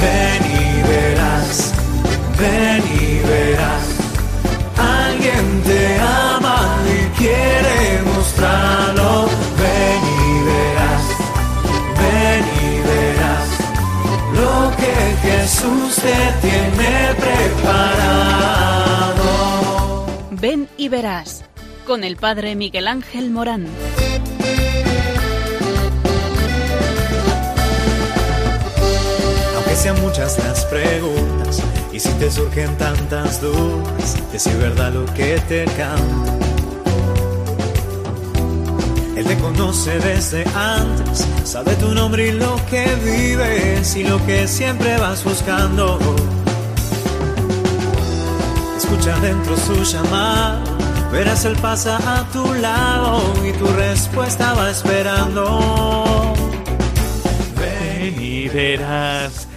ven y verás, ven y verás. Alguien te ama y quiere mostrarlo, ven y verás, ven y verás lo que Jesús te tiene preparado. Ven y verás con el Padre Miguel Ángel Morán. Sean muchas las preguntas y si te surgen tantas dudas, es verdad lo que te canta. Él te conoce desde antes, sabe tu nombre y lo que vives y lo que siempre vas buscando. Escucha dentro su llamada, verás él pasa a tu lado y tu respuesta va esperando. Ven y verás,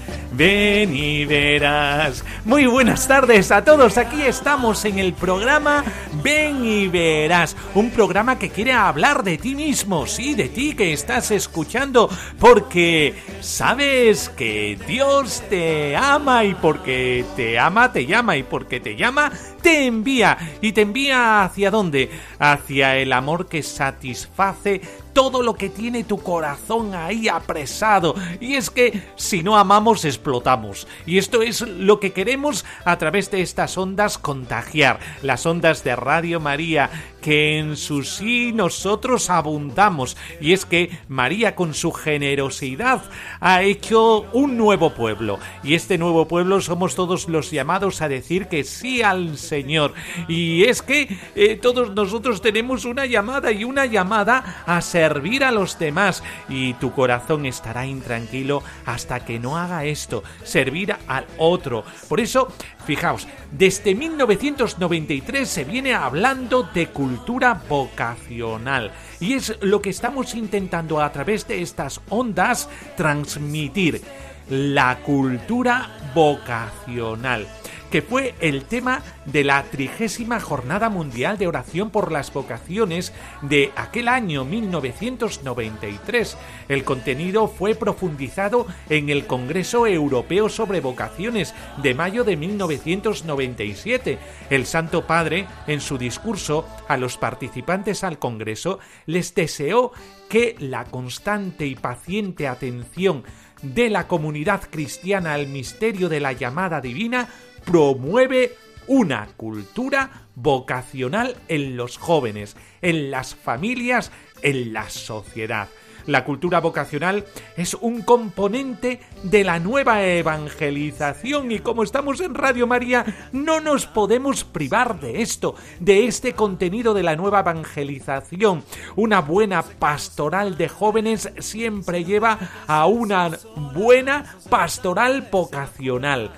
ven y verás. Muy buenas tardes a todos, aquí estamos en el programa Ven y verás, un programa que quiere hablar de ti mismo, sí, de ti que estás escuchando, porque sabes que Dios te ama y porque te ama te llama y porque te llama te envía y te envía hacia dónde? Hacia el amor que satisface todo lo que tiene tu corazón ahí apresado. Y es que si no amamos explotamos. Y esto es lo que queremos a través de estas ondas contagiar. Las ondas de Radio María que en su sí nosotros abundamos. Y es que María con su generosidad ha hecho un nuevo pueblo. Y este nuevo pueblo somos todos los llamados a decir que sí al Señor. Y es que eh, todos nosotros tenemos una llamada y una llamada a servir a los demás. Y tu corazón estará intranquilo hasta que no haga esto, servir al otro. Por eso, fijaos, desde 1993 se viene hablando de cultura vocacional. Y es lo que estamos intentando a través de estas ondas transmitir. La cultura vocacional que fue el tema de la trigésima Jornada Mundial de Oración por las Vocaciones de aquel año 1993. El contenido fue profundizado en el Congreso Europeo sobre Vocaciones de mayo de 1997. El Santo Padre, en su discurso a los participantes al Congreso, les deseó que la constante y paciente atención de la comunidad cristiana al misterio de la llamada divina promueve una cultura vocacional en los jóvenes, en las familias, en la sociedad. La cultura vocacional es un componente de la nueva evangelización y como estamos en Radio María no nos podemos privar de esto, de este contenido de la nueva evangelización. Una buena pastoral de jóvenes siempre lleva a una buena pastoral vocacional.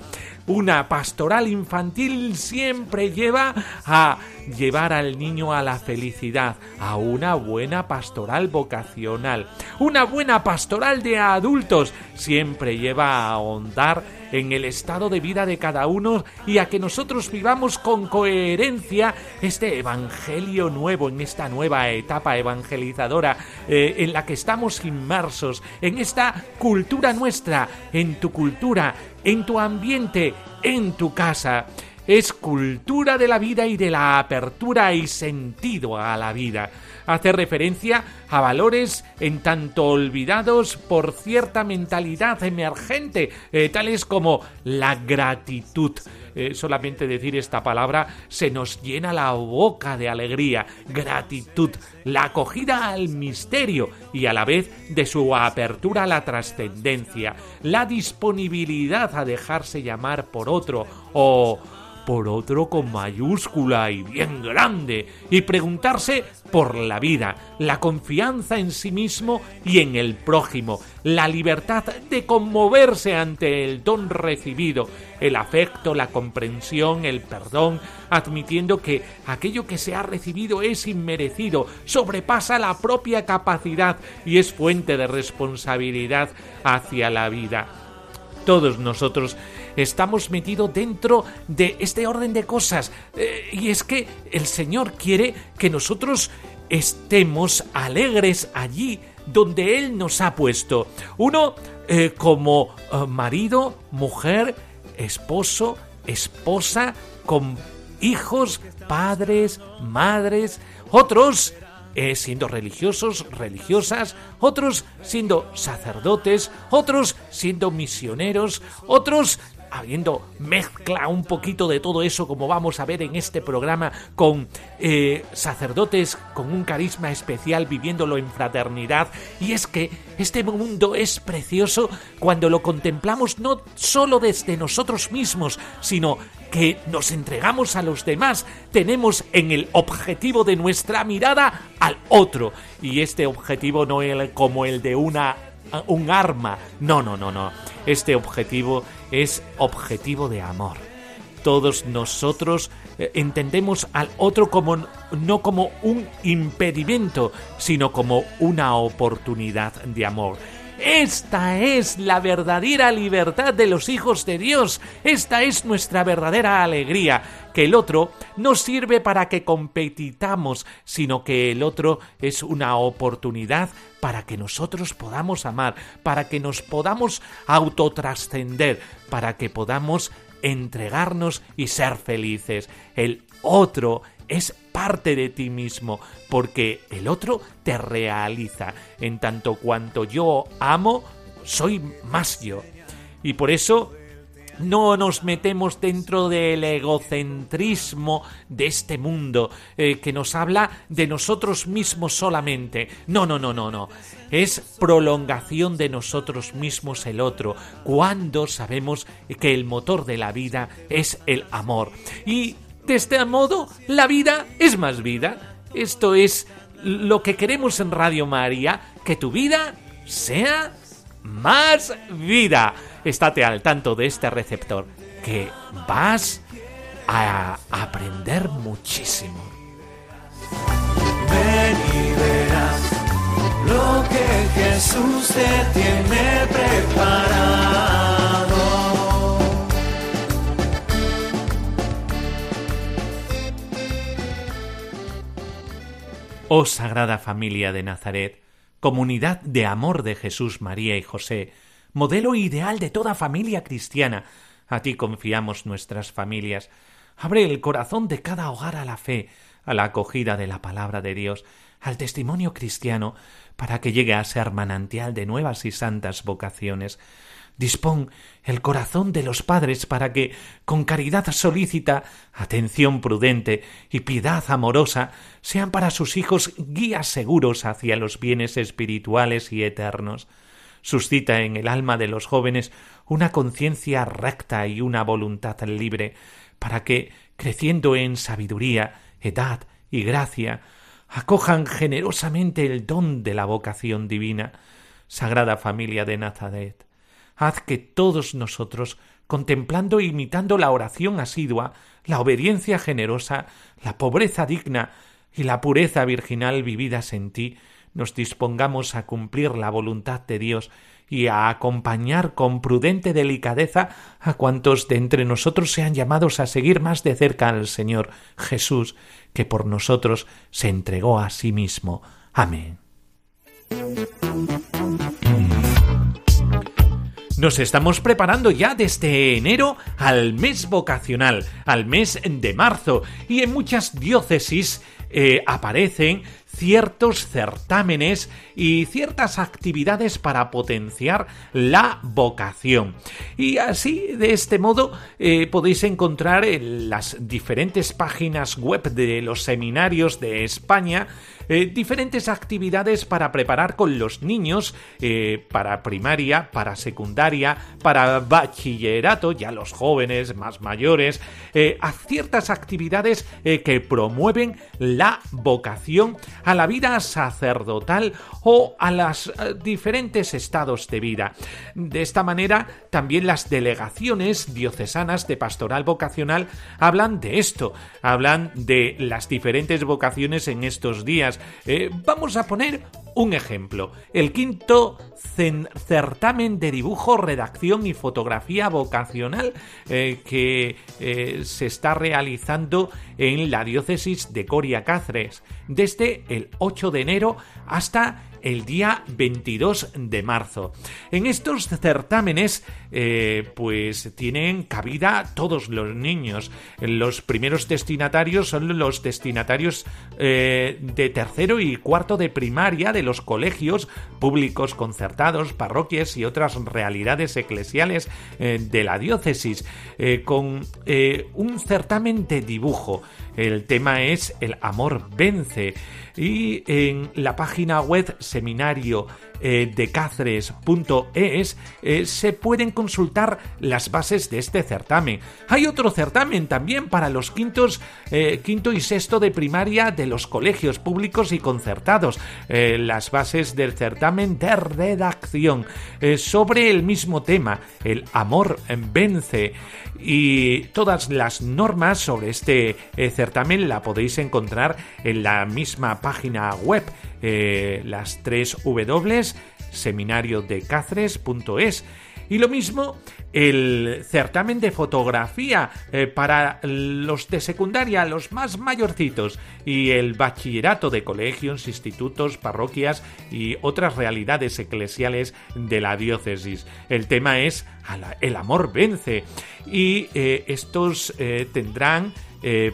Una pastoral infantil siempre lleva a llevar al niño a la felicidad, a una buena pastoral vocacional. Una buena pastoral de adultos siempre lleva a ahondar en el estado de vida de cada uno y a que nosotros vivamos con coherencia este evangelio nuevo, en esta nueva etapa evangelizadora eh, en la que estamos inmersos, en esta cultura nuestra, en tu cultura, en tu ambiente, en tu casa. Es cultura de la vida y de la apertura y sentido a la vida. Hace referencia a valores en tanto olvidados por cierta mentalidad emergente, eh, tales como la gratitud. Eh, solamente decir esta palabra se nos llena la boca de alegría, gratitud, la acogida al misterio y a la vez de su apertura a la trascendencia, la disponibilidad a dejarse llamar por otro o por otro con mayúscula y bien grande, y preguntarse por la vida, la confianza en sí mismo y en el prójimo, la libertad de conmoverse ante el don recibido, el afecto, la comprensión, el perdón, admitiendo que aquello que se ha recibido es inmerecido, sobrepasa la propia capacidad y es fuente de responsabilidad hacia la vida. Todos nosotros estamos metidos dentro de este orden de cosas. Eh, y es que el Señor quiere que nosotros estemos alegres allí donde Él nos ha puesto. Uno eh, como eh, marido, mujer, esposo, esposa, con hijos, padres, madres, otros siendo religiosos, religiosas, otros siendo sacerdotes, otros siendo misioneros, otros habiendo mezcla un poquito de todo eso, como vamos a ver en este programa, con eh, sacerdotes con un carisma especial viviéndolo en fraternidad. Y es que este mundo es precioso cuando lo contemplamos no solo desde nosotros mismos, sino que nos entregamos a los demás, tenemos en el objetivo de nuestra mirada al otro. Y este objetivo no es como el de una un arma. No, no, no, no. Este objetivo es objetivo de amor. Todos nosotros eh, entendemos al otro como no como un impedimento, sino como una oportunidad de amor. Esta es la verdadera libertad de los hijos de Dios. Esta es nuestra verdadera alegría. Que el otro no sirve para que competitamos, sino que el otro es una oportunidad para que nosotros podamos amar, para que nos podamos autotrascender, para que podamos entregarnos y ser felices. El otro es parte de ti mismo, porque el otro te realiza. En tanto cuanto yo amo, soy más yo. Y por eso no nos metemos dentro del egocentrismo de este mundo eh, que nos habla de nosotros mismos solamente. No, no, no, no, no. Es prolongación de nosotros mismos el otro, cuando sabemos que el motor de la vida es el amor. Y de este modo, la vida es más vida. Esto es lo que queremos en Radio María, que tu vida sea más vida. Estate al tanto de este receptor, que vas a aprender muchísimo. Ven y verás lo que Jesús te tiene preparado. Oh Sagrada Familia de Nazaret, comunidad de amor de Jesús, María y José, modelo ideal de toda familia cristiana, a ti confiamos nuestras familias. Abre el corazón de cada hogar a la fe, a la acogida de la palabra de Dios, al testimonio cristiano, para que llegue a ser manantial de nuevas y santas vocaciones. Dispón el corazón de los padres para que, con caridad solícita, atención prudente y piedad amorosa, sean para sus hijos guías seguros hacia los bienes espirituales y eternos. Suscita en el alma de los jóvenes una conciencia recta y una voluntad libre, para que, creciendo en sabiduría, edad y gracia, acojan generosamente el don de la vocación divina. Sagrada familia de Nazaret, haz que todos nosotros, contemplando e imitando la oración asidua, la obediencia generosa, la pobreza digna y la pureza virginal vividas en ti, nos dispongamos a cumplir la voluntad de Dios y a acompañar con prudente delicadeza a cuantos de entre nosotros sean llamados a seguir más de cerca al Señor Jesús, que por nosotros se entregó a sí mismo. Amén. Nos estamos preparando ya desde enero al mes vocacional, al mes de marzo, y en muchas diócesis eh, aparecen ciertos certámenes y ciertas actividades para potenciar la vocación. Y así, de este modo, eh, podéis encontrar en las diferentes páginas web de los seminarios de España eh, diferentes actividades para preparar con los niños eh, para primaria, para secundaria, para bachillerato, ya los jóvenes más mayores, a ciertas actividades que promueven la vocación a la vida sacerdotal o a los eh, diferentes estados de vida. De esta manera, también las delegaciones diocesanas de pastoral vocacional hablan de esto, hablan de las diferentes vocaciones en estos días. Eh, vamos a poner un ejemplo, el quinto certamen de dibujo, redacción y fotografía vocacional eh, que se está realizando en la diócesis de Coria Cáceres desde el 8 de enero hasta el día 22 de marzo. En estos certámenes eh, pues tienen cabida todos los niños. Los primeros destinatarios son los destinatarios eh, de tercero y cuarto de primaria de los colegios públicos concertados, parroquias y otras realidades eclesiales eh, de la diócesis, con un certamen de dibujo. El tema es El amor vence y en la página web seminario de Cáceres.es eh, se pueden consultar las bases de este certamen. Hay otro certamen también para los quintos, eh, quinto y sexto de primaria de los colegios públicos y concertados. las bases del certamen de redacción sobre el mismo tema, el amor vence. Y todas las normas sobre este certamen la podéis encontrar en la misma página web eh, las tres W, seminario de Cáceres.es. Y lo mismo el certamen de fotografía eh, para los de secundaria, los más mayorcitos, y el bachillerato de colegios, institutos, parroquias y otras realidades eclesiales de la diócesis. El tema es El amor vence. Y eh, estos tendrán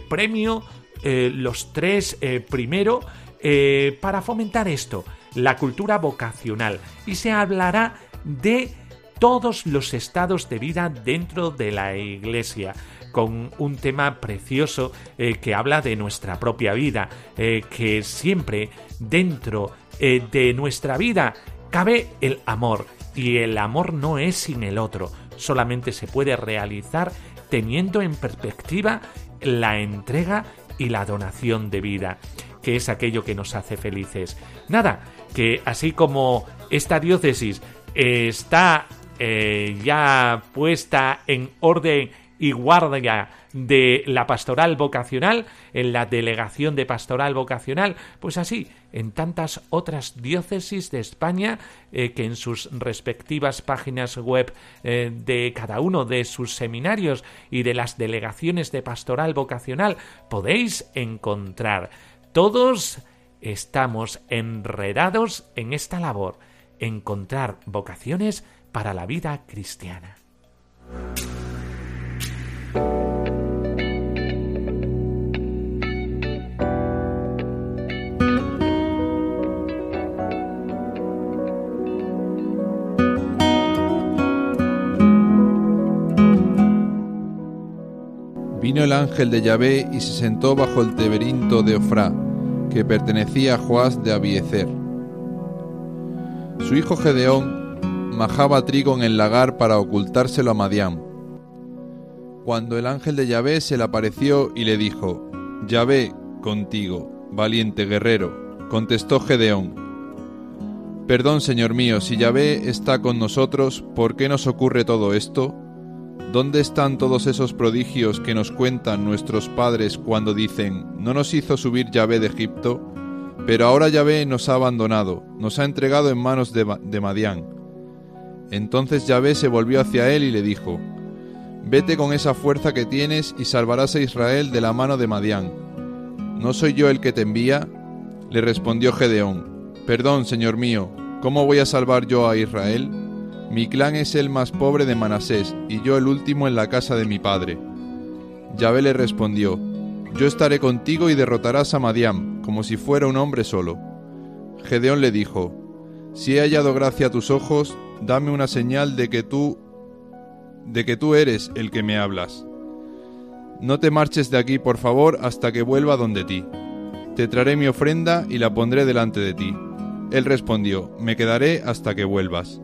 premio los tres primero eh, para fomentar esto, la cultura vocacional, y se hablará de todos los estados de vida dentro de la Iglesia con un tema precioso eh, que habla de nuestra propia vida, eh, que siempre dentro de nuestra vida cabe el amor y el amor no es sin el otro, solamente se puede realizar teniendo en perspectiva la entrega y la donación de vida que es aquello que nos hace felices. Nada, que así como esta diócesis está eh, ya puesta en orden y guardia de la pastoral vocacional, en la delegación de pastoral vocacional, pues así, en tantas otras diócesis de España eh, que en sus respectivas páginas web eh, de cada uno de sus seminarios y de las delegaciones de pastoral vocacional podéis encontrar. Todos estamos enredados en esta labor, encontrar vocaciones para la vida cristiana. Vino el ángel de Yahvé y se sentó bajo el teberinto de Ofrá, que pertenecía a Joás de Abiezer. Su hijo Gedeón majaba trigo en el lagar para ocultárselo a Madián. Cuando el ángel de Yahvé se le apareció y le dijo, Yahvé contigo, valiente guerrero, contestó Gedeón. Perdón, señor mío, si Yahvé está con nosotros, ¿por qué nos ocurre todo esto? ¿Dónde están todos esos prodigios que nos cuentan nuestros padres cuando dicen, no nos hizo subir Yahvé de Egipto? Pero ahora Yahvé nos ha abandonado, nos ha entregado en manos de, Madián. Entonces Yahvé se volvió hacia él y le dijo, Vete con esa fuerza que tienes y salvarás a Israel de la mano de Madián. ¿No soy yo el que te envía? Le respondió Gedeón, Perdón, señor mío, ¿cómo voy a salvar yo a Israel? Mi clan es el más pobre de Manasés, y yo el último en la casa de mi padre. Yahvé le respondió, Yo estaré contigo y derrotarás a Madiam, como si fuera un hombre solo. Gedeón le dijo, Si he hallado gracia a tus ojos, dame una señal de que tú de que tú eres el que me hablas. No te marches de aquí, por favor, hasta que vuelva donde ti. Te traeré mi ofrenda y la pondré delante de ti. Él respondió, Me quedaré hasta que vuelvas.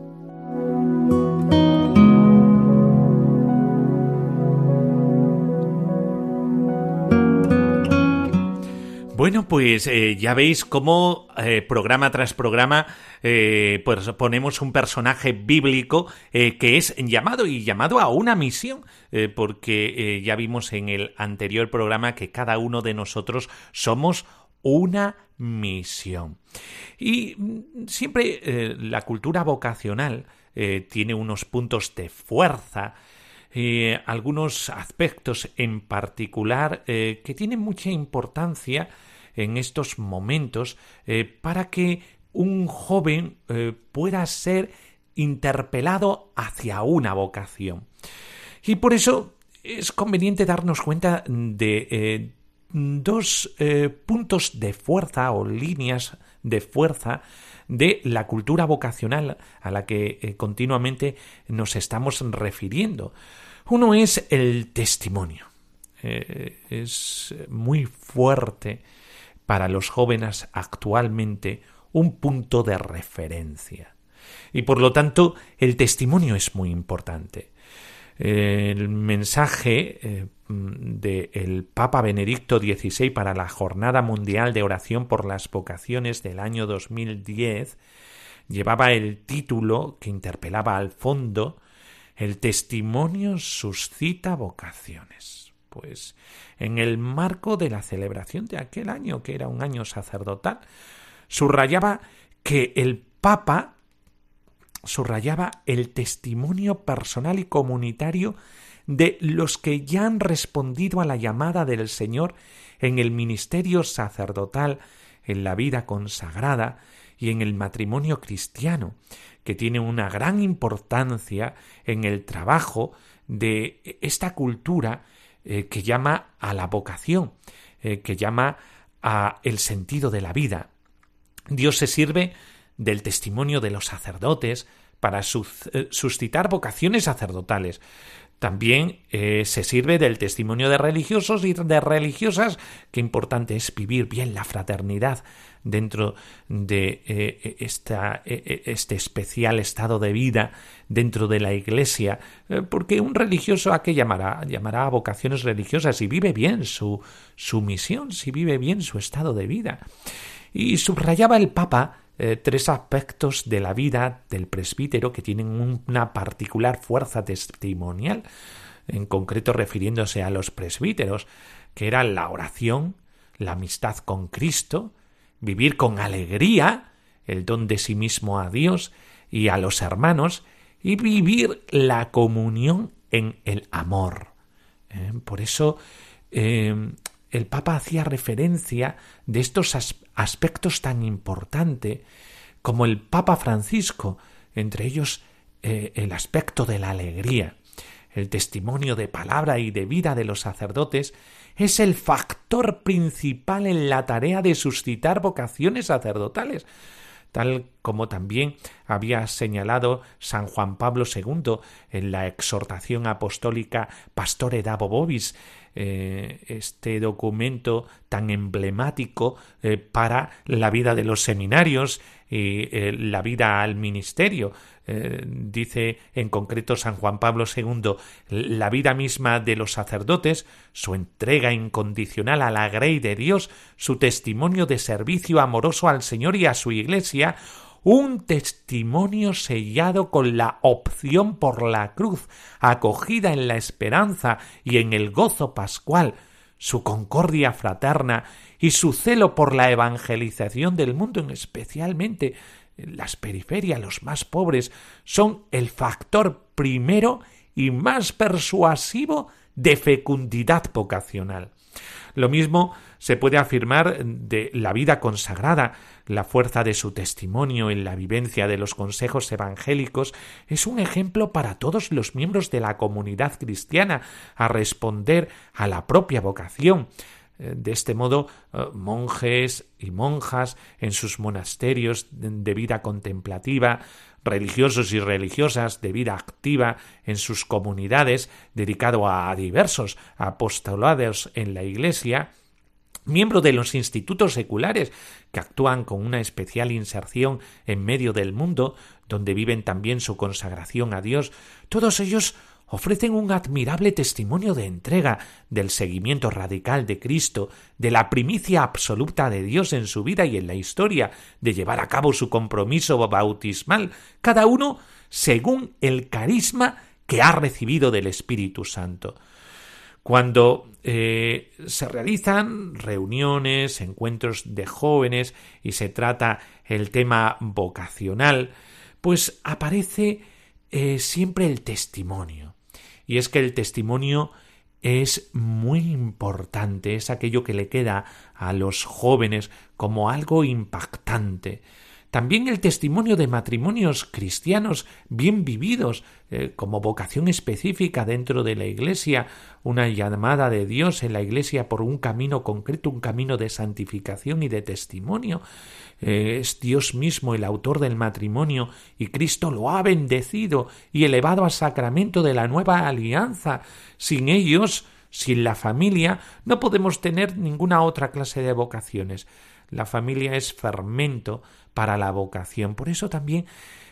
Bueno, pues eh, ya veis cómo eh, programa tras programa eh, pues ponemos un personaje bíblico que es llamado y llamado a una misión, porque ya vimos en el anterior programa que cada uno de nosotros somos una misión. Y mm, siempre la cultura vocacional tiene unos puntos de fuerza, algunos aspectos en particular que tienen mucha importancia en estos momentos eh, para que un joven eh, pueda ser interpelado hacia una vocación. Y por eso es conveniente darnos cuenta de eh, dos puntos de fuerza o líneas de fuerza de la cultura vocacional a la que continuamente nos estamos refiriendo. Uno es el testimonio. es muy fuerte para los jóvenes actualmente un punto de referencia. Y por lo tanto, el testimonio es muy importante. El mensaje eh, del Papa Benedicto XVI para la Jornada Mundial de Oración por las Vocaciones del año 2010 llevaba el título que interpelaba al fondo El testimonio suscita vocaciones. Pues en el marco de la celebración de aquel año, que era un año sacerdotal, subrayaba que el Papa subrayaba el testimonio personal y comunitario de los que ya han respondido a la llamada del Señor en el ministerio sacerdotal, en la vida consagrada y en el matrimonio cristiano, que tiene una gran importancia en el trabajo de esta cultura eh, que llama a la vocación, eh, que llama a el sentido de la vida. Dios se sirve del testimonio de los sacerdotes para eh, suscitar vocaciones sacerdotales. También se sirve del testimonio de religiosos y de religiosas. Qué importante es vivir bien la fraternidad dentro de eh, esta, eh, eh, este especial estado de vida dentro de la Iglesia, porque un religioso a qué llamará? Llamará a vocaciones religiosas si vive bien su, su misión, si vive bien su estado de vida. Y subrayaba el Papa tres aspectos de la vida del presbítero que tienen una particular fuerza testimonial, en concreto refiriéndose a los presbíteros, que eran la oración, la amistad con Cristo, vivir con alegría el don de sí mismo a Dios y a los hermanos y vivir la comunión en el amor. ¿Eh? Por eso eh, el Papa hacía referencia de estos aspectos tan importantes como el Papa Francisco, entre ellos eh, el aspecto de la alegría, el testimonio de palabra y de vida de los sacerdotes es el factor principal en la tarea de suscitar vocaciones sacerdotales, tal como también había señalado San Juan Pablo II en la exhortación apostólica Pastore Davo Bobis, eh, este documento tan emblemático eh, para la vida de los seminarios y eh, la vida al ministerio. dice en concreto San Juan Pablo II, la vida misma de los sacerdotes, su entrega incondicional a la grey de Dios, su testimonio de servicio amoroso al Señor y a su Iglesia, un testimonio sellado con la opción por la cruz, acogida en la esperanza y en el gozo pascual, su concordia fraterna y su celo por la evangelización del mundo, especialmente en las periferias, los más pobres, son el factor primero y más persuasivo de fecundidad vocacional. Lo mismo se puede afirmar de la vida consagrada, la fuerza de su testimonio en la vivencia de los consejos evangélicos es un ejemplo para todos los miembros de la comunidad cristiana a responder a la propia vocación. Eh, de este modo, eh, monjes y monjas en sus monasterios de vida contemplativa, religiosos y religiosas de vida activa en sus comunidades, dedicado a diversos apostolados en la Iglesia, miembro de los institutos seculares que actúan con una especial inserción en medio del mundo, donde viven también su consagración a Dios, todos ellos ofrecen un admirable testimonio de entrega, del seguimiento radical de Cristo, de la primicia absoluta de Dios en su vida y en la historia, de llevar a cabo su compromiso bautismal, cada uno según el carisma que ha recibido del Espíritu Santo. Cuando eh, se realizan reuniones, encuentros de jóvenes y se trata el tema vocacional, pues aparece eh, siempre el testimonio. Y es que el testimonio es muy importante, es aquello que le queda a los jóvenes como algo impactante. También el testimonio de matrimonios cristianos bien vividos, eh, como vocación específica dentro de la Iglesia, una llamada de Dios en la Iglesia por un camino concreto, un camino de santificación y de testimonio. Eh, es Dios mismo el autor del matrimonio y Cristo lo ha bendecido y elevado al sacramento de la nueva alianza. Sin ellos, sin la familia, no podemos tener ninguna otra clase de vocaciones. La familia es fermento para la vocación. Por eso también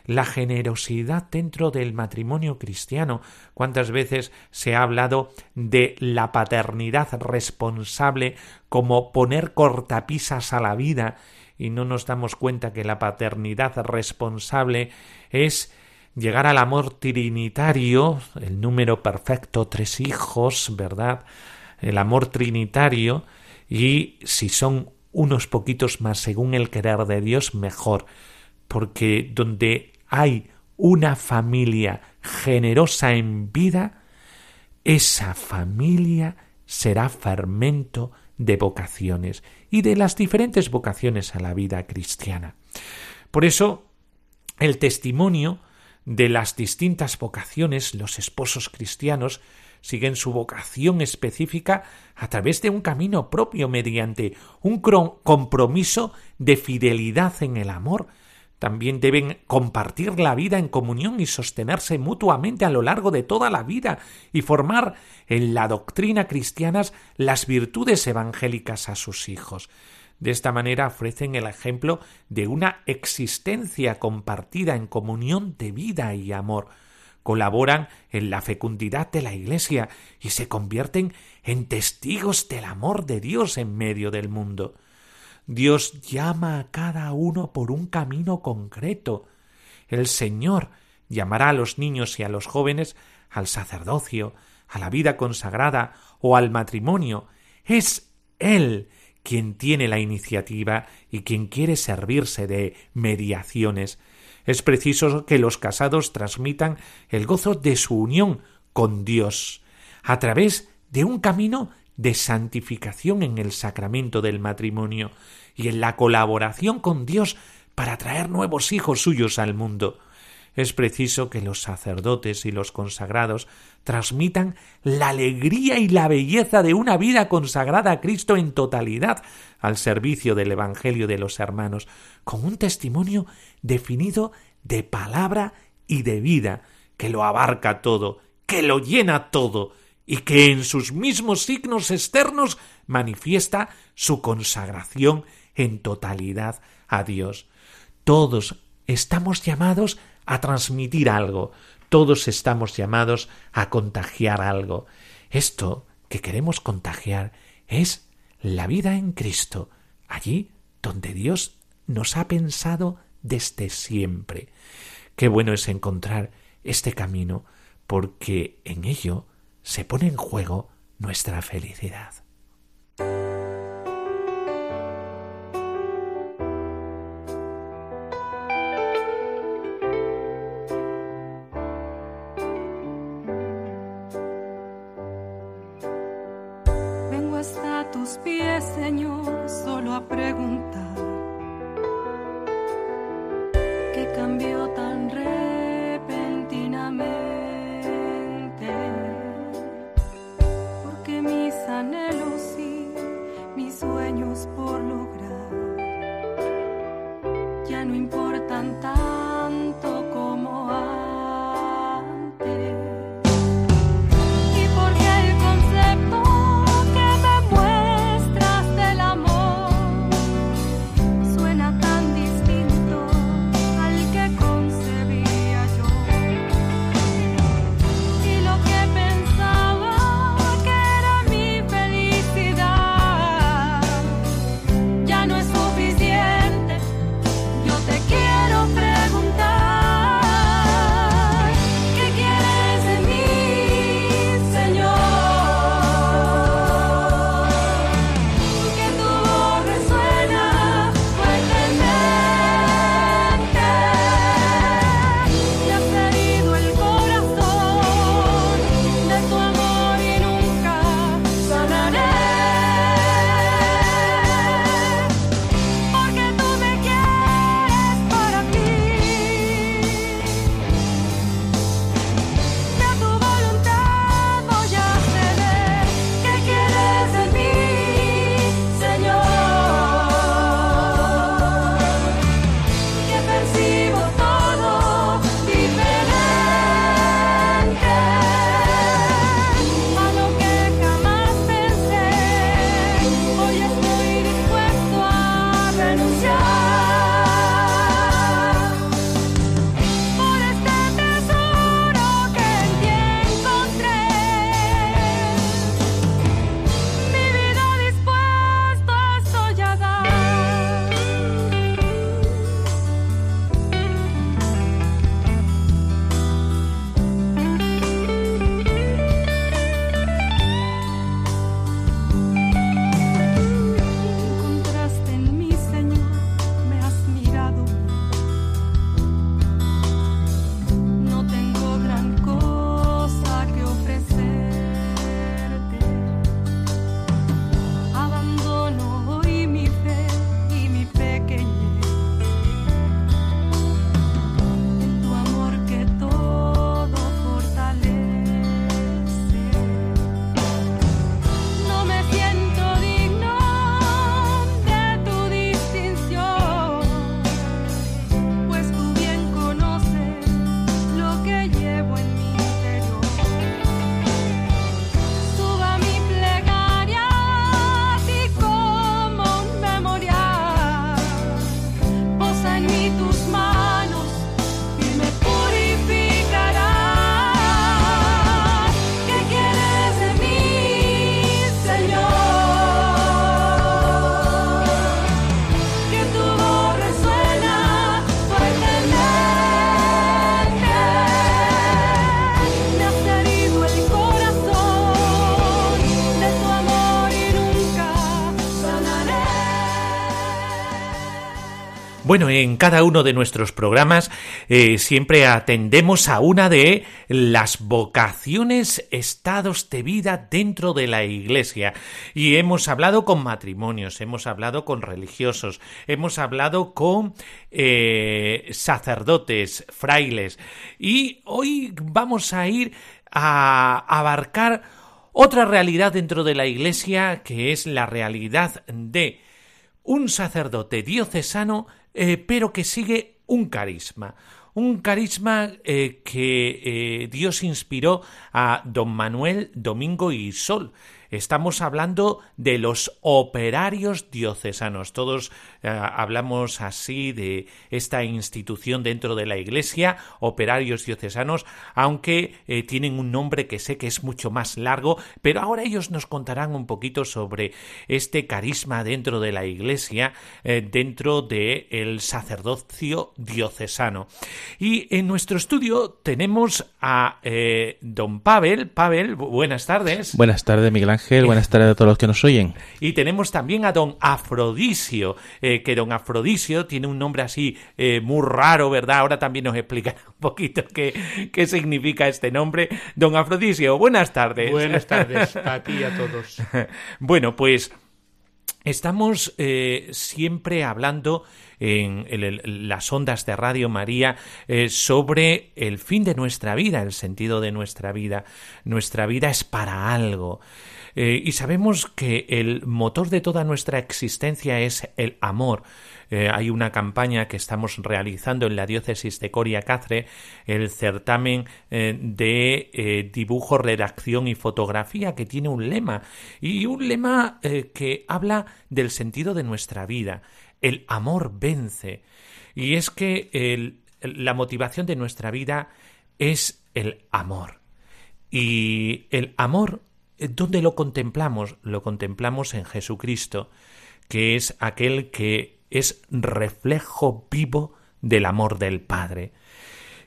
la generosidad dentro del matrimonio cristiano. ¿Cuántas veces se ha hablado de la paternidad responsable como poner cortapisas a la vida y no nos damos cuenta que la paternidad responsable es llegar al amor trinitario, el número perfecto, tres hijos, ¿verdad? El amor trinitario y si son unos poquitos más según el querer de Dios, mejor, porque donde hay una familia generosa en vida, esa familia será fermento de vocaciones y de las diferentes vocaciones a la vida cristiana. Por eso, el testimonio de las distintas vocaciones, los esposos cristianos siguen su vocación específica a través de un camino propio mediante un compromiso de fidelidad en el amor, también deben compartir la vida en comunión y sostenerse mutuamente a lo largo de toda la vida y formar en la doctrina cristiana las virtudes evangélicas a sus hijos. De esta manera ofrecen el ejemplo de una existencia compartida en comunión de vida y amor. Colaboran en la fecundidad de la Iglesia y se convierten en testigos del amor de Dios en medio del mundo. Dios llama a cada uno por un camino concreto. El Señor llamará a los niños y a los jóvenes al sacerdocio, a la vida consagrada o al matrimonio. Es Él quien tiene la iniciativa y quien quiere servirse de mediaciones. Es preciso que los casados transmitan el gozo de su unión con Dios a través de un camino de santificación en el sacramento del matrimonio y en la colaboración con Dios para traer nuevos hijos suyos al mundo. Es preciso que los sacerdotes y los consagrados transmitan la alegría y la belleza de una vida consagrada a Cristo en totalidad al servicio del Evangelio de los hermanos, con un testimonio definido de palabra y de vida, que lo abarca todo, que lo llena todo, y que en sus mismos signos externos manifiesta su consagración en totalidad a Dios. Todos estamos llamados a transmitir algo, todos estamos llamados a contagiar algo. Esto que queremos contagiar es la vida en Cristo, allí donde Dios nos ha pensado desde siempre. Qué bueno es encontrar este camino, porque en ello se pone en juego nuestra felicidad. Bueno, en cada uno de nuestros programas eh, siempre atendemos a una de las vocaciones, estados de vida dentro de la Iglesia. Y hemos hablado con matrimonios, hemos hablado con religiosos, hemos hablado con eh, sacerdotes, frailes. Y hoy vamos a ir a abarcar otra realidad dentro de la Iglesia, que es la realidad de un sacerdote diocesano eh, pero que sigue un carisma. Un carisma eh, que eh, Dios inspiró a don Manuel Domingo y Sol, Estamos hablando de los operarios diocesanos. Todos hablamos así de esta institución dentro de la Iglesia, operarios diocesanos, aunque eh, tienen un nombre que sé que es mucho más largo, pero ahora ellos nos contarán un poquito sobre este carisma dentro de la Iglesia, eh, dentro del el sacerdocio diocesano. Y en nuestro estudio tenemos a don Pavel. Pavel, buenas tardes. Buenas tardes, Miguel Ángel. Buenas tardes a todos los que nos oyen. Y tenemos también a don Afrodisio, eh, que don Afrodisio tiene un nombre así eh, muy raro, ¿verdad? Ahora también nos explicará un poquito qué, qué significa este nombre. Don Afrodisio, buenas tardes. Buenas tardes a ti y a todos. bueno, pues estamos eh, siempre hablando en, las ondas de Radio María sobre el fin de nuestra vida, el sentido de nuestra vida. Nuestra vida es para algo. Eh, y sabemos que el motor de toda nuestra existencia es el amor. Eh, hay una campaña que estamos realizando en la diócesis de Coria Cáceres, el certamen eh, de dibujo, redacción y fotografía, que tiene un lema, y un lema que habla del sentido de nuestra vida. El amor vence. Y es que la motivación de nuestra vida es el amor. Y el amor ¿Dónde lo contemplamos? Lo contemplamos en Jesucristo, que es aquel que es reflejo vivo del amor del Padre.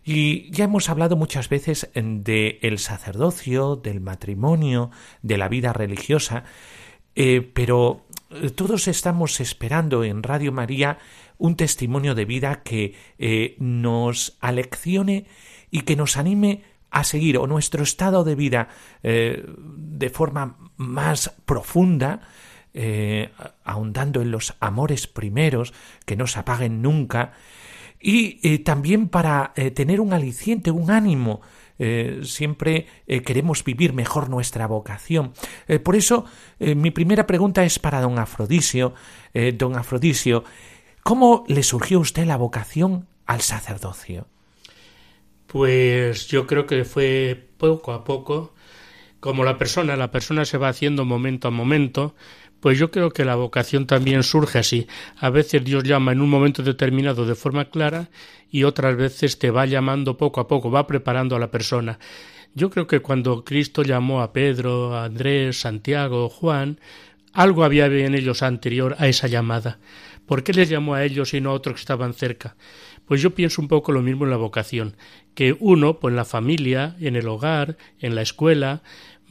Y ya hemos hablado muchas veces del el sacerdocio, del matrimonio, de la vida religiosa, eh, pero eh, todos estamos esperando en Radio María un testimonio de vida que nos aleccione y que nos anime a seguir o nuestro estado de vida eh, de forma más profunda, eh, ahondando en los amores primeros que no se apaguen nunca, y eh, también para tener un aliciente, un ánimo. siempre queremos vivir mejor nuestra vocación. por eso, mi primera pregunta es para don Afrodisio. don Afrodisio, ¿cómo le surgió a usted la vocación al sacerdocio? Pues yo creo que fue poco a poco, como la persona, la persona se va haciendo momento a momento, pues yo creo que la vocación también surge así. A veces Dios llama en un momento determinado de forma clara y otras veces te va llamando poco a poco, va preparando a la persona. Yo creo que cuando Cristo llamó a Pedro, a Andrés, Santiago, Juan, algo había en ellos anterior a esa llamada. ¿Por qué les llamó a ellos y no a otros que estaban cerca? Pues yo pienso un poco lo mismo en la vocación, que uno, pues en la familia, en el hogar, en la escuela,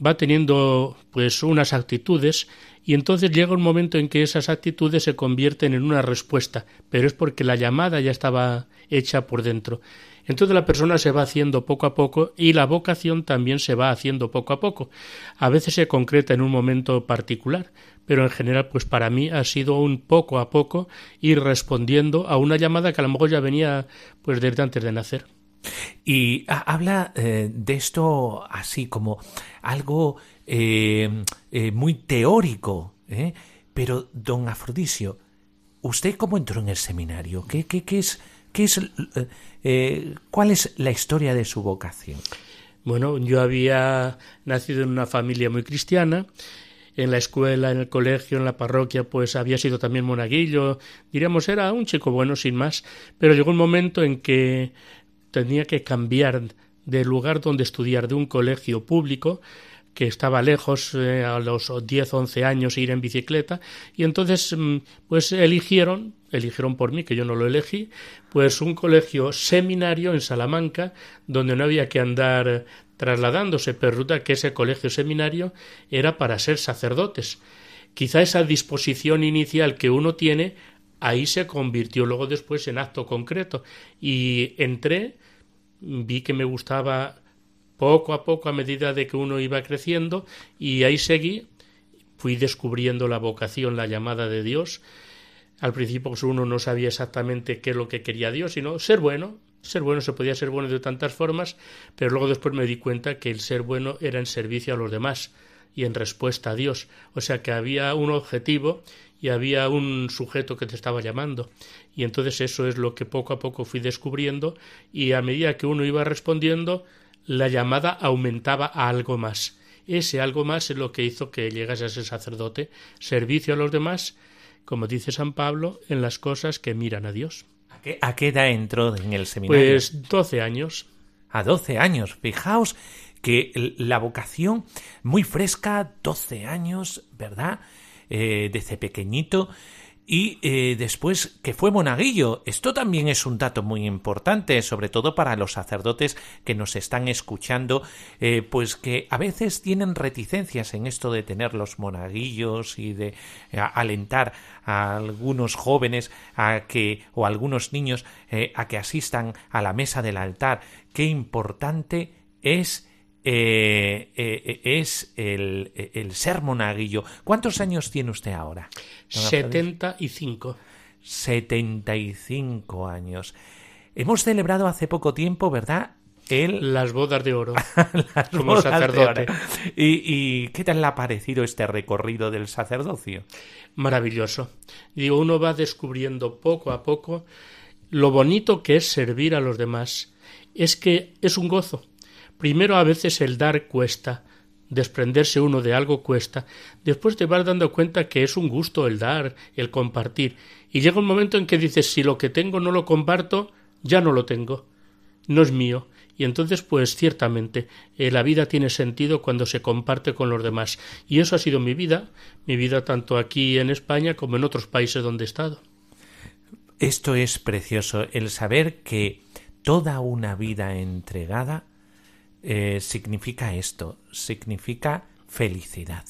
va teniendo pues unas actitudes y entonces llega un momento en que esas actitudes se convierten en una respuesta, pero es porque la llamada ya estaba hecha por dentro. Entonces la persona se va haciendo poco a poco y la vocación también se va haciendo poco a poco. A veces se concreta en un momento particular, pero en general pues para mí ha sido un poco a poco ir respondiendo a una llamada que a lo mejor ya venía pues desde antes de nacer. Y habla eh, de esto así como algo eh, eh, muy teórico, pero don Afrodisio, ¿usted cómo entró en el seminario? ¿Qué, qué, qué es ¿Qué es, eh, ¿Cuál es la historia de su vocación? Bueno, yo había nacido en una familia muy cristiana. En la escuela, en el colegio, en la parroquia, pues había sido también monaguillo. Diríamos, era un chico bueno, sin más. Pero llegó un momento en que tenía que cambiar de lugar donde estudiar, de un colegio público que estaba lejos eh, a los 10, 11 años ir en bicicleta y entonces mm, pues eligieron, eligieron por mí que yo no lo elegí, pues un colegio seminario en Salamanca donde no había que andar trasladándose, pero resulta que ese colegio seminario era para ser sacerdotes. Quizá esa disposición inicial que uno tiene ahí se convirtió luego después en acto concreto. Y entré, vi que me gustaba poco a poco a medida de que uno iba creciendo y ahí seguí, fui descubriendo la vocación, la llamada de Dios. Al principio pues, uno no sabía exactamente qué es lo que quería Dios, sino ser bueno. Ser bueno se podía ser bueno de tantas formas, pero luego después me di cuenta que el ser bueno era en servicio a los demás y en respuesta a Dios. O sea que había un objetivo y había un sujeto que te estaba llamando. Y entonces eso es lo que poco a poco fui descubriendo y a medida que uno iba respondiendo, la llamada aumentaba a algo más. Ese algo más es lo que hizo que llegase a ser sacerdote, servicio a los demás, como dice San Pablo, en las cosas que miran a Dios. ¿A qué, a qué edad entró en el seminario? Pues doce años. A doce años. Fijaos que la vocación muy fresca, doce años, ¿verdad? Eh, desde pequeñito y eh, después que fue monaguillo. Esto también es un dato muy importante, sobre todo para los sacerdotes que nos están escuchando, eh, pues que a veces tienen reticencias en esto de tener los monaguillos y de alentar a algunos jóvenes a que o a algunos niños a que asistan a la mesa del altar. Qué importante es eh, eh, es el, el, ser monaguillo. ¿Cuántos años tiene usted ahora? 75. 75 años. Hemos celebrado hace poco tiempo, ¿verdad? El... Las bodas de oro. Las como bodas sacerdote. De oro. ¿Y, ¿Y qué tal le ha parecido este recorrido del sacerdocio? Maravilloso. Digo, uno va descubriendo poco a poco lo bonito que es servir a los demás. Es que es un gozo Primero a veces el dar cuesta, desprenderse uno de algo cuesta, después te vas dando cuenta que es un gusto el dar, el compartir, y llega un momento en que dices si lo que tengo no lo comparto, ya no lo tengo, no es mío, y entonces pues ciertamente eh, la vida tiene sentido cuando se comparte con los demás, y eso ha sido mi vida, mi vida tanto aquí en España como en otros países donde he estado. Esto es precioso, el saber que toda una vida entregada eh, significa esto, significa felicidad.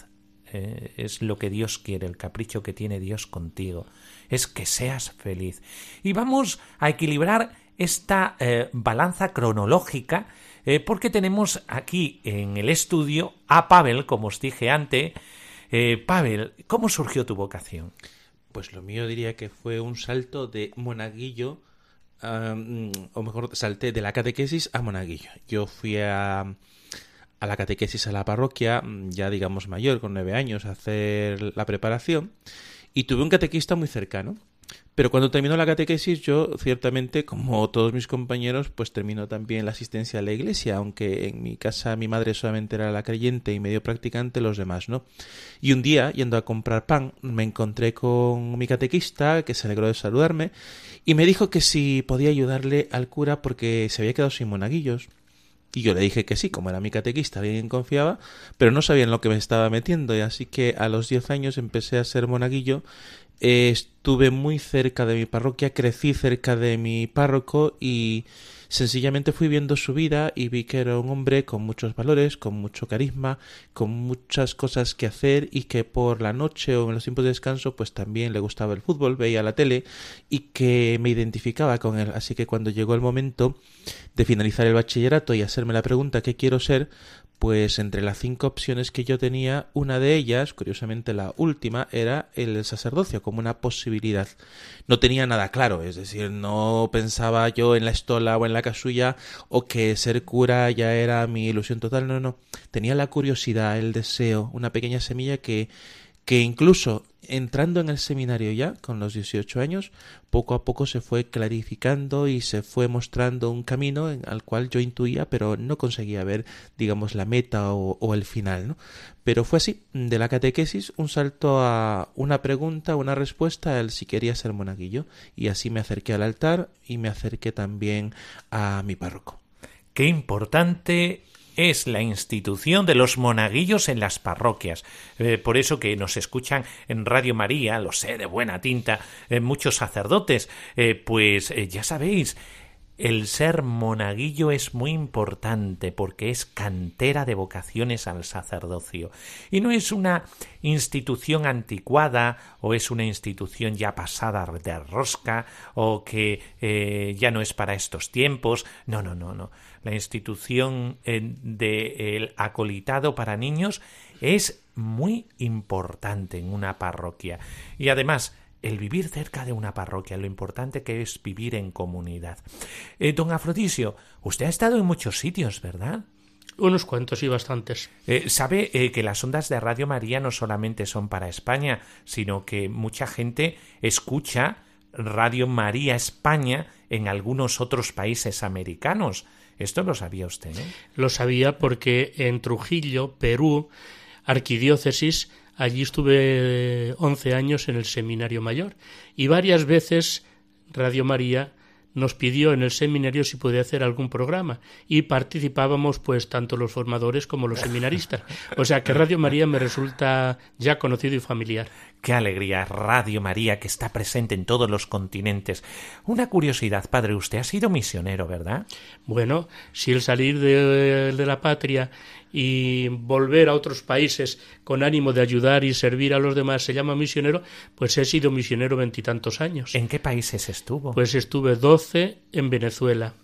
Eh, es lo que Dios quiere, el capricho que tiene Dios contigo, es que seas feliz. Y vamos a equilibrar esta eh, balanza cronológica porque tenemos aquí en el estudio a Pavel, como os dije antes. Pavel, ¿cómo surgió tu vocación? Pues lo mío diría que fue un salto de monaguillo o mejor, salté de la catequesis a monaguillo. Yo fui a, a la catequesis a la parroquia, mm, ya digamos mayor, con nueve años, a hacer la preparación, y tuve un catequista muy cercano. Pero cuando terminó la catequesis, yo ciertamente, como todos mis compañeros, pues terminó también la asistencia a la iglesia, aunque en mi casa mi madre solamente era la creyente y medio practicante, los demás no. Y un día, yendo a comprar pan, me encontré con mi catequista, que se alegró de saludarme, y me dijo que si podía ayudarle al cura porque se había quedado sin monaguillos. Y yo le dije que sí, como era mi catequista, bien confiaba, pero no sabía en lo que me estaba metiendo, y así que a los diez años empecé a ser monaguillo estuve muy cerca de mi parroquia, crecí cerca de mi párroco y sencillamente fui viendo su vida y vi que era un hombre con muchos valores, con mucho carisma, con muchas cosas que hacer y que por la noche o en los tiempos de descanso pues también le gustaba el fútbol, veía la tele y que me identificaba con él. Así que cuando llegó el momento de finalizar el bachillerato y hacerme la pregunta ¿qué quiero ser? Pues entre las cinco opciones que yo tenía, una de ellas, curiosamente la última, era el sacerdocio como una posibilidad. No tenía nada claro, es decir, no pensaba yo en la estola o en la casulla o que ser cura ya era mi ilusión total, no, no. Tenía la curiosidad, el deseo, una pequeña semilla que que incluso entrando en el seminario ya, con los 18 años, poco a poco se fue clarificando y se fue mostrando un camino en, al cual yo intuía, pero no conseguía ver, digamos, la meta o, el final, ¿no? Pero fue así, de la catequesis, un salto a una pregunta, una respuesta, el si quería ser monaguillo, y así me acerqué al altar y me acerqué también a mi párroco. Qué importante es la institución de los monaguillos en las parroquias. Eh, por eso que nos escuchan en Radio María, lo sé de buena tinta, eh, muchos sacerdotes, eh, pues ya sabéis, el ser monaguillo es muy importante porque es cantera de vocaciones al sacerdocio. Y no es una institución anticuada o es una institución ya pasada de rosca o que ya no es para estos tiempos. No, no, no, no. La institución eh, del acolitado para niños es muy importante en una parroquia. Y además, el vivir cerca de una parroquia, lo importante que es vivir en comunidad. Eh, don Afrodisio, usted ha estado en muchos sitios, ¿verdad? Unos cuantos y bastantes. Eh, ¿Sabe eh, que las ondas de Radio María no solamente son para España, sino que mucha gente escucha Radio María España en algunos otros países americanos? ¿Esto lo sabía usted? Lo sabía porque en Trujillo, Perú, arquidiócesis, Allí estuve 11 años en el seminario mayor y varias veces Radio María nos pidió en el seminario si podía hacer algún programa y participábamos pues tanto los formadores como los seminaristas. O sea que Radio María me resulta ya conocido y familiar. Qué alegría, Radio María, que está presente en todos los continentes. Una curiosidad, padre, usted ha sido misionero, ¿verdad? Bueno, si el salir de, de la patria y volver a otros países con ánimo de ayudar y servir a los demás se llama misionero, pues he sido misionero veintitantos años. ¿En qué países estuvo? Pues estuve doce en Venezuela,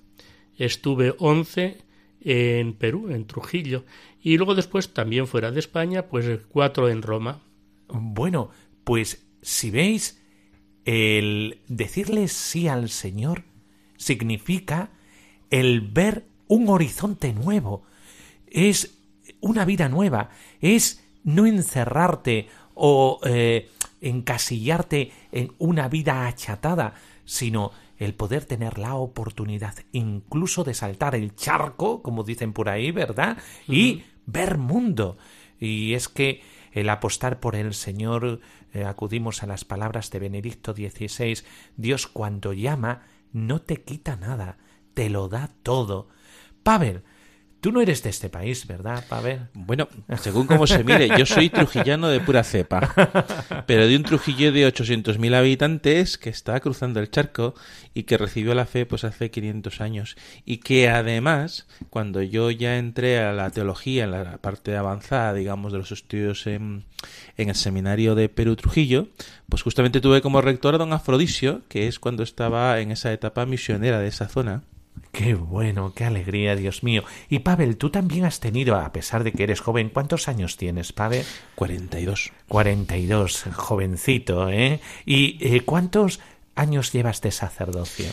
estuve once en Perú, en Trujillo, y luego después también fuera de España, pues cuatro en Roma. Bueno, pues si veis, el decirle sí al Señor significa el ver un horizonte nuevo, es una vida nueva, es no encerrarte o eh, encasillarte en una vida achatada, sino el poder tener la oportunidad incluso de saltar el charco, como dicen por ahí, ¿verdad? Y ver mundo. Y es que el apostar por el Señor, eh, acudimos a las palabras de Benedicto XVI, Dios cuando llama no te quita nada, te lo da todo. Pavel, Tú no eres de este país, ¿verdad, Pavel? Bueno, según cómo se mire, yo soy trujillano de pura cepa, pero de un Trujillo de 800.000 habitantes que está cruzando el charco y que recibió la fe pues hace 500 años. Y que además, cuando yo ya entré a la teología en la parte avanzada, digamos, de los estudios en, en el seminario de Perú Trujillo, pues justamente tuve como rector a don Afrodisio, que es cuando estaba en esa etapa misionera de esa zona Qué bueno, qué alegría, Dios mío. Y Pavel, tú también has tenido, a pesar de que eres joven, ¿cuántos años tienes, Pavel? 42. 42, jovencito, ¿eh? ¿Y eh, cuántos años llevas de sacerdocio?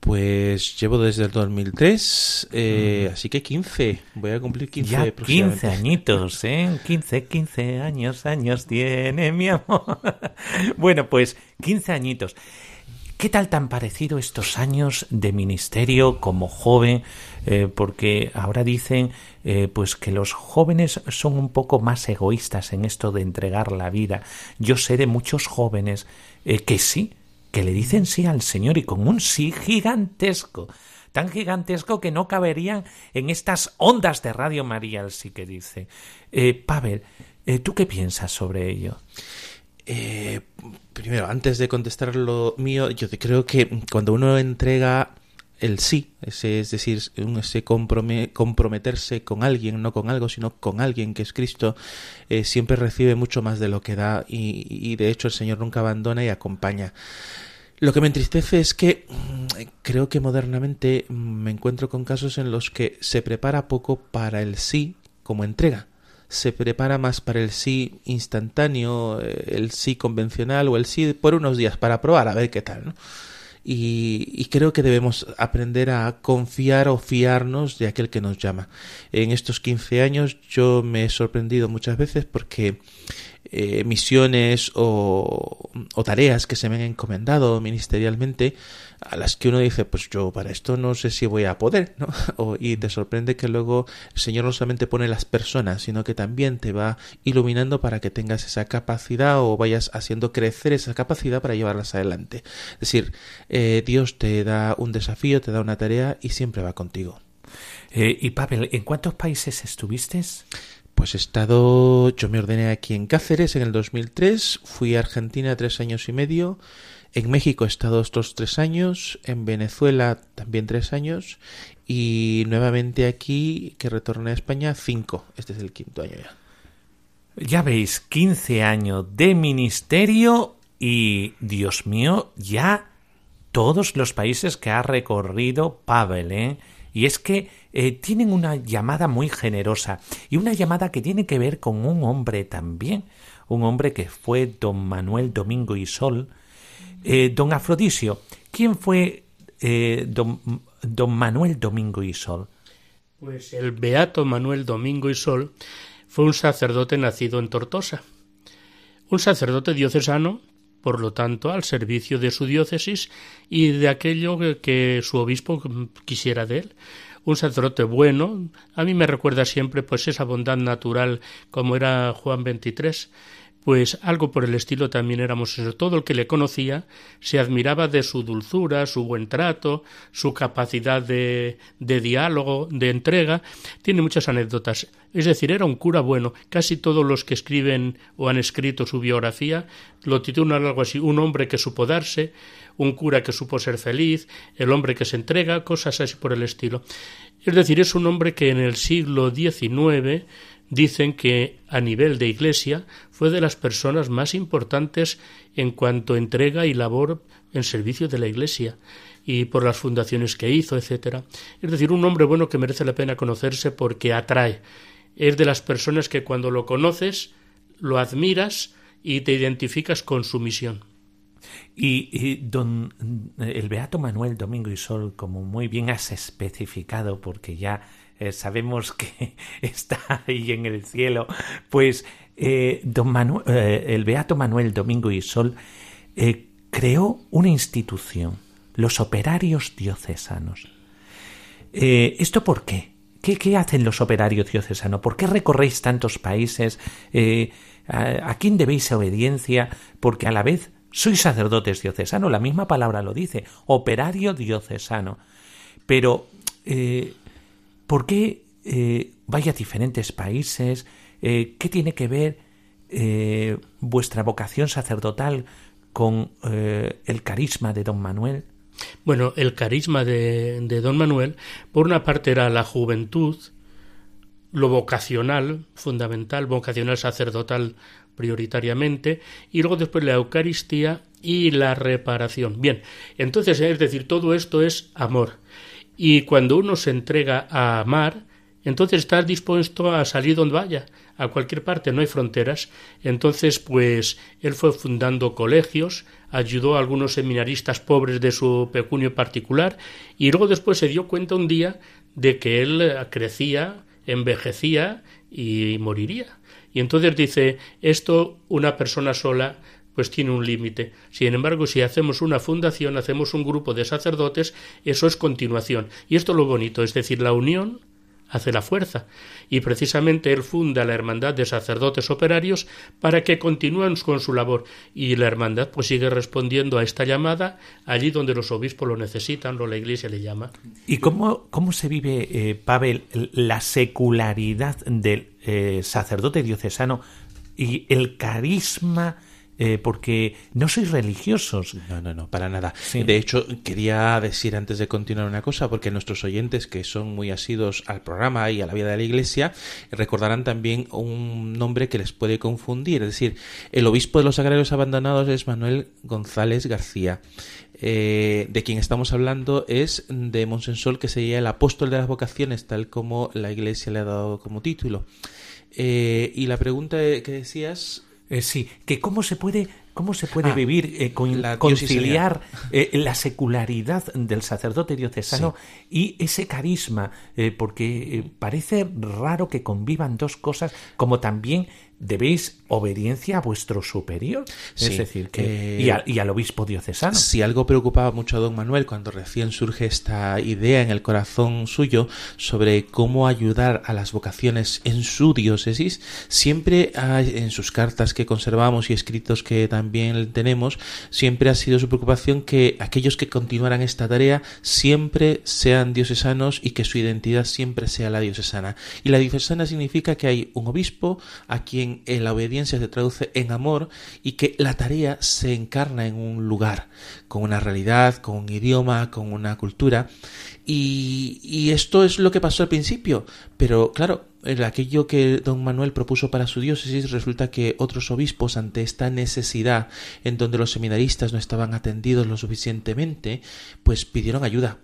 Pues llevo desde el 2003, eh, así que 15. Voy a cumplir 15 ya 15 añitos, ¿eh? 15, 15 años, años tiene mi amor. bueno, pues 15 añitos. ¿Qué tal tan parecido estos años de ministerio como joven? Eh, porque ahora dicen eh, pues que los jóvenes son un poco más egoístas en esto de entregar la vida. Yo sé de muchos jóvenes eh, que sí, que le dicen sí al Señor y con un sí gigantesco tan gigantesco que no caberían en estas ondas de Radio María, el sí que dice. Pavel, ¿tú qué piensas sobre ello? Eh, primero, antes de contestar lo mío, yo creo que cuando uno entrega el sí, ese, es decir, ese comprometerse con alguien, no con algo, sino con alguien que es Cristo, eh, siempre recibe mucho más de lo que da y, de hecho el Señor nunca abandona y acompaña. Lo que me entristece es que mm, creo que modernamente me encuentro con casos en los que se prepara poco para el sí como entrega se prepara más para el sí instantáneo, eh, el sí convencional o el sí por unos días para probar a ver qué tal. ¿no? Y, creo que debemos aprender a confiar o fiarnos de aquel que nos llama. En estos 15 años yo me he sorprendido muchas veces porque eh, misiones o, o, tareas que se me han encomendado ministerialmente a las que uno dice, pues yo para esto no sé si voy a poder, ¿no? O, y te sorprende que luego el Señor no solamente pone las personas, sino que también te va iluminando para que tengas esa capacidad o vayas haciendo crecer esa capacidad para llevarlas adelante. Es decir, eh, Dios te da un desafío, te da una tarea y siempre va contigo. Eh, y Pavel, ¿en cuántos países estuviste? Pues he estado, yo me ordené aquí en Cáceres en el 2003, fui a Argentina tres años y medio, En México he estado estos tres años, en Venezuela también tres años y nuevamente aquí, que retorné a España, cinco. Este es el quinto año ya. Ya veis, 15 años de ministerio y, Dios mío, ya todos los países que ha recorrido Pavel, ¿eh? Y es que eh, tienen una llamada muy generosa y una llamada que tiene que ver con un hombre también, un hombre que fue don Manuel Domingo y Sol, eh, don Afrodisio. ¿Quién fue eh, don, don Manuel Domingo y Sol? Pues el beato Manuel Domingo y Sol fue un sacerdote nacido en Tortosa, un sacerdote diocesano por lo tanto, al servicio de su diócesis y de aquello que su obispo quisiera de él. Un sacerdote bueno, a mí me recuerda siempre pues esa bondad natural como era Juan XXIII, pues algo por el estilo también éramos eso. Todo el que le conocía se admiraba de su dulzura, su buen trato, su capacidad de, de diálogo, de entrega. Tiene muchas anécdotas. Es decir, era un cura bueno. Casi todos los que escriben o han escrito su biografía lo titulan algo así. Un hombre que supo darse, un cura que supo ser feliz, el hombre que se entrega, cosas así por el estilo. Es decir, es un hombre que en el siglo XIX dicen que a nivel de iglesia fue de las personas más importantes en cuanto entrega y labor en servicio de la iglesia y por las fundaciones que hizo, etcétera. Es decir, un hombre bueno que merece la pena conocerse porque atrae. Es de las personas que cuando lo conoces, lo admiras y te identificas con su misión. Y, don el Beato Manuel Domingo y Sol, como muy bien has especificado, porque ya eh, sabemos que está ahí en el cielo, pues eh, don eh, el Beato Manuel Domingo y Sol creó una institución, los operarios diocesanos. ¿Esto por qué? qué? ¿Qué hacen los operarios diocesanos? ¿Por qué recorréis tantos países? a, ¿A quién debéis obediencia? Porque a la vez sois sacerdotes diocesanos, la misma palabra lo dice, operario diocesano. Pero ¿Por qué eh, vaya a diferentes países? Eh, ¿Qué tiene que ver eh, vuestra vocación sacerdotal con el carisma de don Manuel? Bueno, el carisma de, de don Manuel, por una parte era la juventud, lo vocacional, fundamental, vocacional sacerdotal prioritariamente, y luego después la Eucaristía y la reparación. Bien, entonces, es decir, todo esto es amor. Y cuando uno se entrega a amar, entonces está dispuesto a salir donde vaya, a cualquier parte, no hay fronteras. Entonces, pues él fue fundando colegios, ayudó a algunos seminaristas pobres de su pecunio particular y luego después se dio cuenta un día de que él crecía, envejecía y moriría. Y entonces dice, esto una persona sola pues tiene un límite. Sin embargo, si hacemos una fundación, hacemos un grupo de sacerdotes, eso es continuación. Y esto es lo bonito, es decir, la unión hace la fuerza. Y precisamente él funda la Hermandad de Sacerdotes Operarios para que continúen con su labor. Y la Hermandad pues sigue respondiendo a esta llamada allí donde los obispos lo necesitan o la Iglesia le llama. ¿Y cómo, cómo se vive, eh, Pavel, la secularidad del eh, sacerdote diocesano y el carisma eh, porque no sois religiosos. No, no, no, para nada. De hecho, quería decir antes de continuar una cosa, porque nuestros oyentes que son muy asidos al programa y a la vida de la Iglesia, recordarán también un nombre que les puede confundir. Es decir, el obispo de los agrarios abandonados es Manuel González García. Eh, de quien estamos hablando es de Monsensol, que sería el apóstol de las vocaciones, tal como la Iglesia le ha dado como título. Eh, y la pregunta que decías eh, sí, que cómo se puede ¿Cómo se puede ah, vivir, eh, con, conciliar eh, la secularidad del sacerdote diocesano y ese carisma? porque parece raro que convivan dos cosas, como también debéis obediencia a vuestro superior, es decir, que, eh, y, al obispo diocesano. Si algo preocupaba mucho a don Manuel cuando recién surge esta idea en el corazón suyo sobre cómo ayudar a las vocaciones en su diócesis, siempre hay, en sus cartas que conservamos y escritos que también también tenemos, siempre ha sido su preocupación que aquellos que continuaran esta tarea siempre sean diocesanos y que su identidad siempre sea la diocesana. Y la diocesana significa que hay un obispo a quien la obediencia se traduce en amor y que la tarea se encarna en un lugar, con una realidad, con un idioma, con una cultura. Y, y esto es lo que pasó al principio. Pero claro, aquello que don Manuel propuso para su diócesis, resulta que otros obispos, ante esta necesidad en donde los seminaristas no estaban atendidos lo suficientemente, pues pidieron ayuda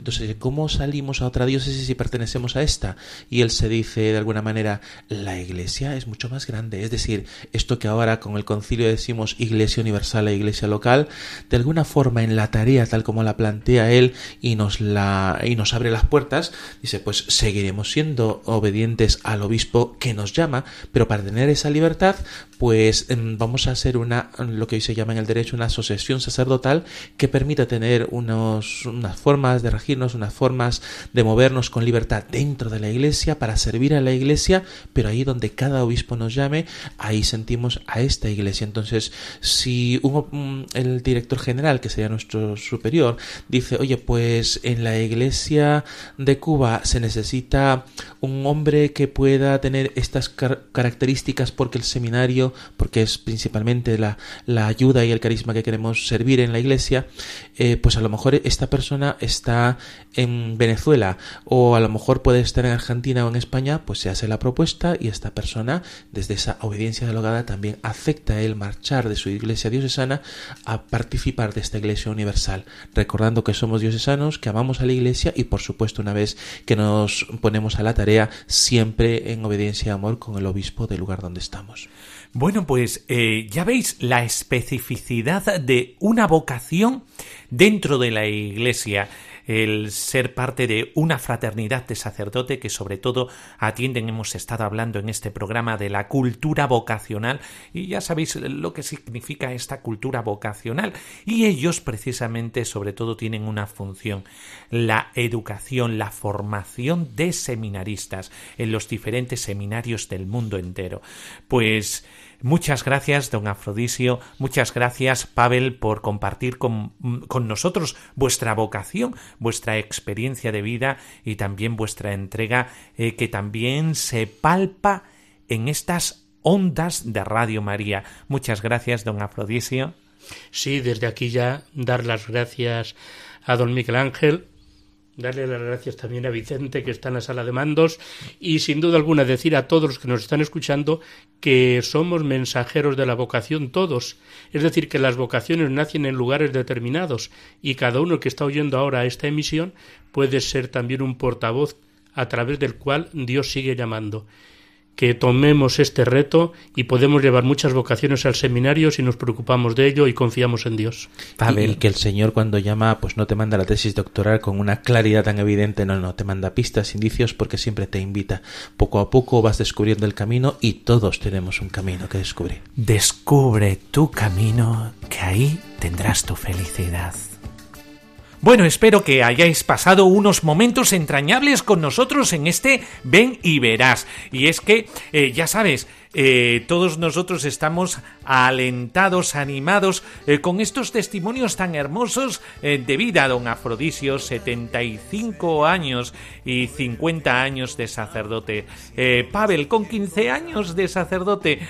entonces, ¿cómo salimos a otra diócesis y pertenecemos a esta? Y él se dice de alguna manera, la iglesia es mucho más grande. Es decir, esto que ahora con el concilio decimos iglesia universal e iglesia local, de alguna forma en la tarea tal como la plantea él y nos la y nos abre las puertas, dice, pues seguiremos siendo obedientes al obispo que nos llama, pero para tener esa libertad, pues em, vamos a hacer una lo que hoy se llama en el derecho una asociación sacerdotal que permita tener unos unas formas de regir unas formas de movernos con libertad dentro de la iglesia para servir a la iglesia, pero ahí donde cada obispo nos llame, ahí sentimos a esta iglesia. Entonces, si el director general, que sería nuestro superior, dice, oye, pues en la iglesia de Cuba se necesita un hombre que pueda tener estas características porque el seminario, porque es principalmente la, la, ayuda y el carisma que queremos servir en la iglesia, eh, pues a lo mejor esta persona está en Venezuela o a lo mejor puede estar en Argentina o en España, pues se hace la propuesta y esta persona, desde esa obediencia dialogada, también acepta el marchar de su iglesia diocesana a participar de esta iglesia universal, recordando que somos diocesanos, que amamos a la iglesia y por supuesto una vez que nos ponemos a la tarea, siempre en obediencia y amor con el obispo del lugar donde estamos. Bueno, pues eh, ya veis la especificidad de una vocación dentro de la iglesia el ser parte de una fraternidad de sacerdote que sobre todo atienden, hemos estado hablando en este programa de la cultura vocacional y ya sabéis lo que significa esta cultura vocacional y ellos precisamente sobre todo tienen una función, la educación, la formación de seminaristas en los diferentes seminarios del mundo entero. Pues Muchas gracias, don Afrodisio, muchas gracias, Pavel, por compartir con, nosotros vuestra vocación, vuestra experiencia de vida y también vuestra entrega eh, que también se palpa en estas ondas de Radio María. Muchas gracias, don Afrodisio. Sí, desde aquí ya dar las gracias a don Miguel Ángel Darle las gracias también a Vicente, que está en la sala de mandos, y sin duda alguna decir a todos los que nos están escuchando que somos mensajeros de la vocación todos. Es decir, que las vocaciones nacen en lugares determinados, y cada uno que está oyendo ahora esta emisión puede ser también un portavoz a través del cual Dios sigue llamando que tomemos este reto y podemos llevar muchas vocaciones al seminario si nos preocupamos de ello y confiamos en Dios. Pavel, que el Señor cuando llama, pues no te manda la tesis doctoral con una claridad tan evidente, no, no, te manda pistas, indicios, porque siempre te invita. Poco a poco vas descubriendo el camino y todos tenemos un camino que descubrir. Descubre tu camino, que ahí tendrás tu felicidad. Bueno, espero que hayáis pasado unos momentos entrañables con nosotros en este Ven y Verás. Y es que, eh, ya sabes, eh, todos nosotros estamos alentados, animados eh, con estos testimonios tan hermosos eh, de vida. Don Afrodisio, 75 años y 50 años de sacerdote. Pavel, con 15 años de sacerdote.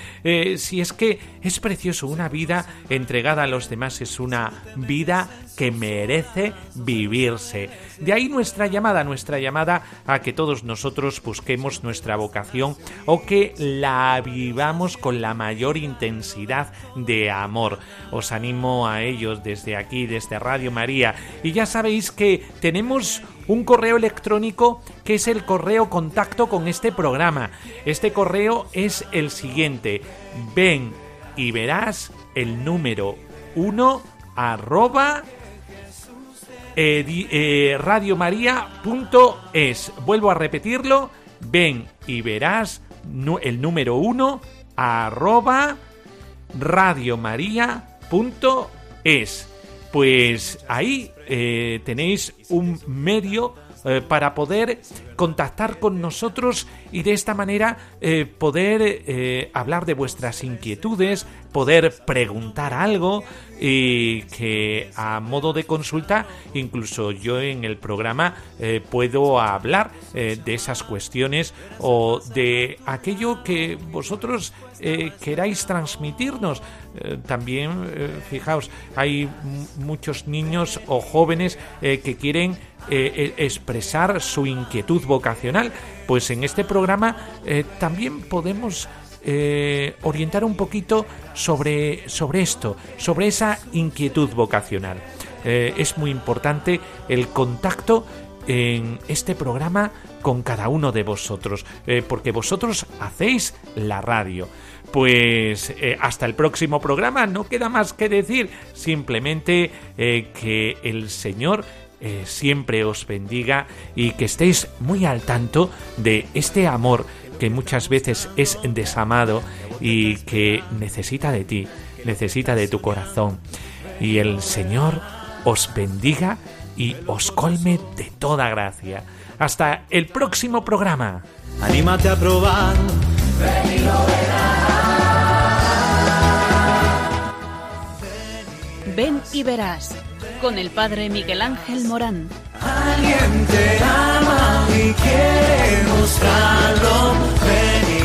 si es que es precioso, una vida entregada a los demás es una vida que merece vivirse. De ahí nuestra llamada, nuestra llamada a que todos nosotros busquemos nuestra vocación o que la vivamos con la mayor intensidad de amor. Os animo a ellos desde aquí, desde Radio María. Y ya sabéis que tenemos un correo electrónico que es el correo contacto con este programa. Este correo es el siguiente. Ven y verás el número 1 arroba eh, radiomaria.es. Vuelvo a repetirlo. Ven y verás el número uno arroba radiomaria.es. Pues ahí eh, tenéis un medio eh, para poder contactar con nosotros y de esta manera eh, poder eh, hablar de vuestras inquietudes, poder preguntar algo y que a modo de consulta incluso yo en el programa eh, puedo hablar de esas cuestiones o de aquello que vosotros queráis transmitirnos. también, fijaos, hay muchos niños o jóvenes que quieren eh, expresar su inquietud vocacional, pues en este programa eh, también podemos orientar un poquito sobre, sobre esto, sobre esa inquietud vocacional. es muy importante el contacto en este programa con cada uno de vosotros, porque vosotros hacéis la radio. Pues hasta el próximo programa, no queda más que decir, simplemente que el Señor eh, siempre os bendiga y que estéis muy al tanto de este amor que muchas veces es desamado y que necesita de ti, necesita de tu corazón. Y el Señor os bendiga y os colme de toda gracia. Hasta el próximo programa. Anímate a probar. Ven y verás con el padre Miguel Ángel Morán. Alguien te ama y quiere mostrarlo. Ven